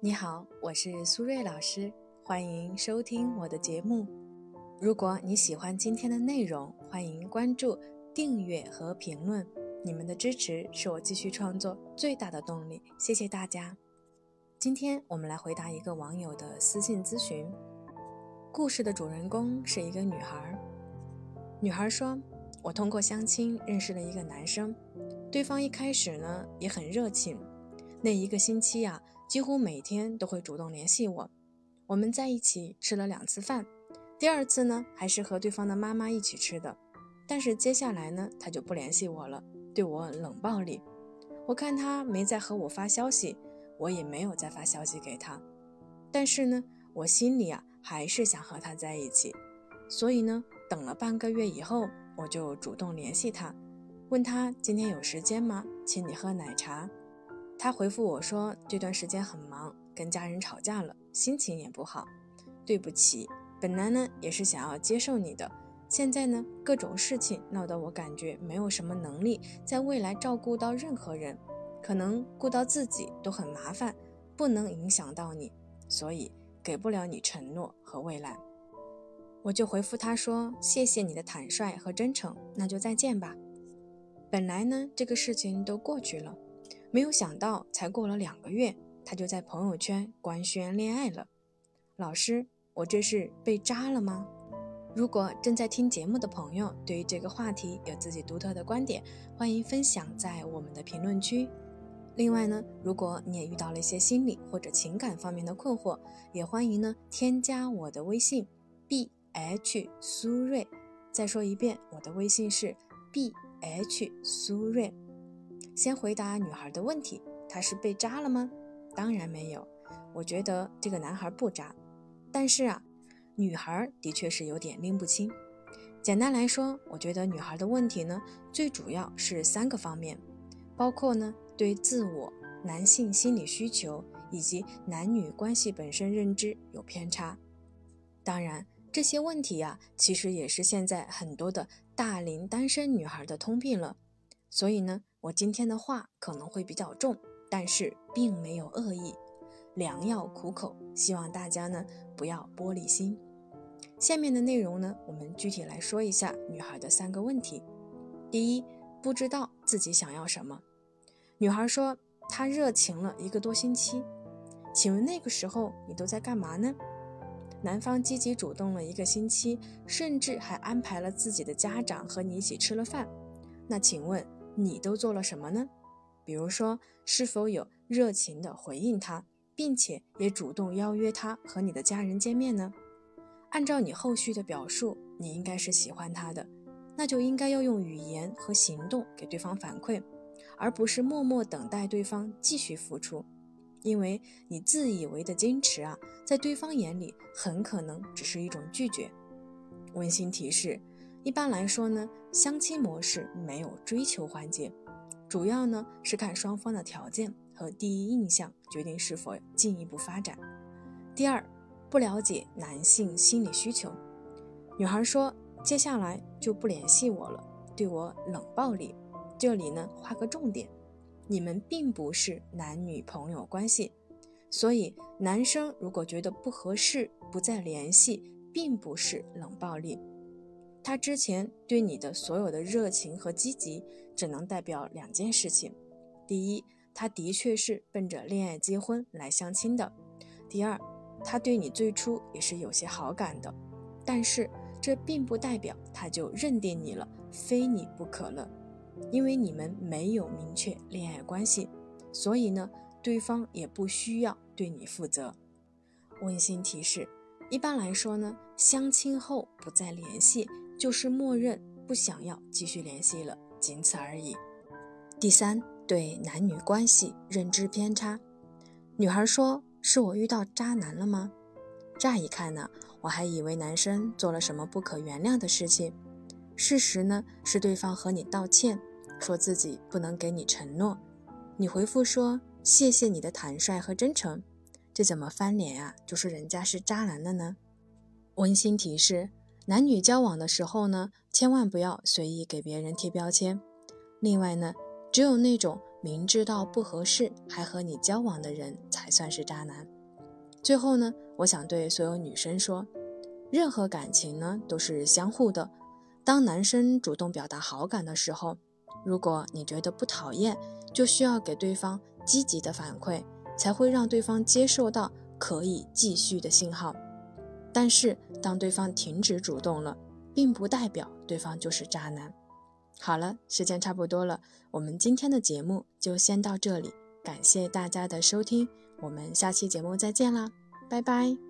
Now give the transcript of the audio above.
你好，我是苏瑞老师，欢迎收听我的节目。如果你喜欢今天的内容，欢迎关注、订阅和评论。你们的支持是我继续创作最大的动力，谢谢大家。今天我们来回答一个网友的私信咨询。故事的主人公是一个女孩。女孩说：“我通过相亲认识了一个男生，对方一开始呢也很热情。”那一个星期呀，几乎每天都会主动联系我。我们在一起吃了两次饭，第二次呢还是和对方的妈妈一起吃的。但是接下来呢，他就不联系我了，对我冷暴力。我看他没再和我发消息，我也没有再发消息给他。但是呢，我心里啊还是想和他在一起。所以呢，等了半个月以后，我就主动联系他，问他今天有时间吗？请你喝奶茶。他回复我说：“这段时间很忙，跟家人吵架了，心情也不好，对不起。本来呢也是想要接受你的，现在呢各种事情闹得我感觉没有什么能力在未来照顾到任何人，可能顾到自己都很麻烦，不能影响到你，所以给不了你承诺和未来。”我就回复他说：“谢谢你的坦率和真诚，那就再见吧。”本来呢这个事情都过去了。没有想到，才过了两个月，他就在朋友圈官宣恋爱了。老师，我这是被渣了吗？如果正在听节目的朋友对于这个话题有自己独特的观点，欢迎分享在我们的评论区。另外呢，如果你也遇到了一些心理或者情感方面的困惑，也欢迎呢添加我的微信 b h 苏瑞。再说一遍，我的微信是 b h 苏瑞。先回答女孩的问题，她是被渣了吗？当然没有，我觉得这个男孩不渣，但是啊，女孩的确是有点拎不清。简单来说，我觉得女孩的问题呢，最主要是三个方面，包括呢对自我、男性心理需求以及男女关系本身认知有偏差。当然，这些问题呀，其实也是现在很多的大龄单身女孩的通病了。所以呢。我今天的话可能会比较重，但是并没有恶意，良药苦口，希望大家呢不要玻璃心。下面的内容呢，我们具体来说一下女孩的三个问题。第一，不知道自己想要什么。女孩说她热情了一个多星期，请问那个时候你都在干嘛呢？男方积极主动了一个星期，甚至还安排了自己的家长和你一起吃了饭。那请问？你都做了什么呢？比如说，是否有热情的回应他，并且也主动邀约他和你的家人见面呢？按照你后续的表述，你应该是喜欢他的，那就应该要用语言和行动给对方反馈，而不是默默等待对方继续付出。因为你自以为的矜持啊，在对方眼里很可能只是一种拒绝。温馨提示。一般来说呢，相亲模式没有追求环节，主要呢是看双方的条件和第一印象决定是否进一步发展。第二，不了解男性心理需求。女孩说，接下来就不联系我了，对我冷暴力。这里呢画个重点，你们并不是男女朋友关系，所以男生如果觉得不合适，不再联系，并不是冷暴力。他之前对你的所有的热情和积极，只能代表两件事情：第一，他的确是奔着恋爱结婚来相亲的；第二，他对你最初也是有些好感的，但是这并不代表他就认定你了，非你不可了，因为你们没有明确恋爱关系，所以呢，对方也不需要对你负责。温馨提示：一般来说呢，相亲后不再联系。就是默认不想要继续联系了，仅此而已。第三，对男女关系认知偏差。女孩说：“是我遇到渣男了吗？”乍一看呢，我还以为男生做了什么不可原谅的事情。事实呢，是对方和你道歉，说自己不能给你承诺。你回复说：“谢谢你的坦率和真诚。”这怎么翻脸啊？就说人家是渣男了呢？温馨提示。男女交往的时候呢，千万不要随意给别人贴标签。另外呢，只有那种明知道不合适还和你交往的人才算是渣男。最后呢，我想对所有女生说，任何感情呢都是相互的。当男生主动表达好感的时候，如果你觉得不讨厌，就需要给对方积极的反馈，才会让对方接受到可以继续的信号。但是当对方停止主动了，并不代表对方就是渣男。好了，时间差不多了，我们今天的节目就先到这里，感谢大家的收听，我们下期节目再见啦，拜拜。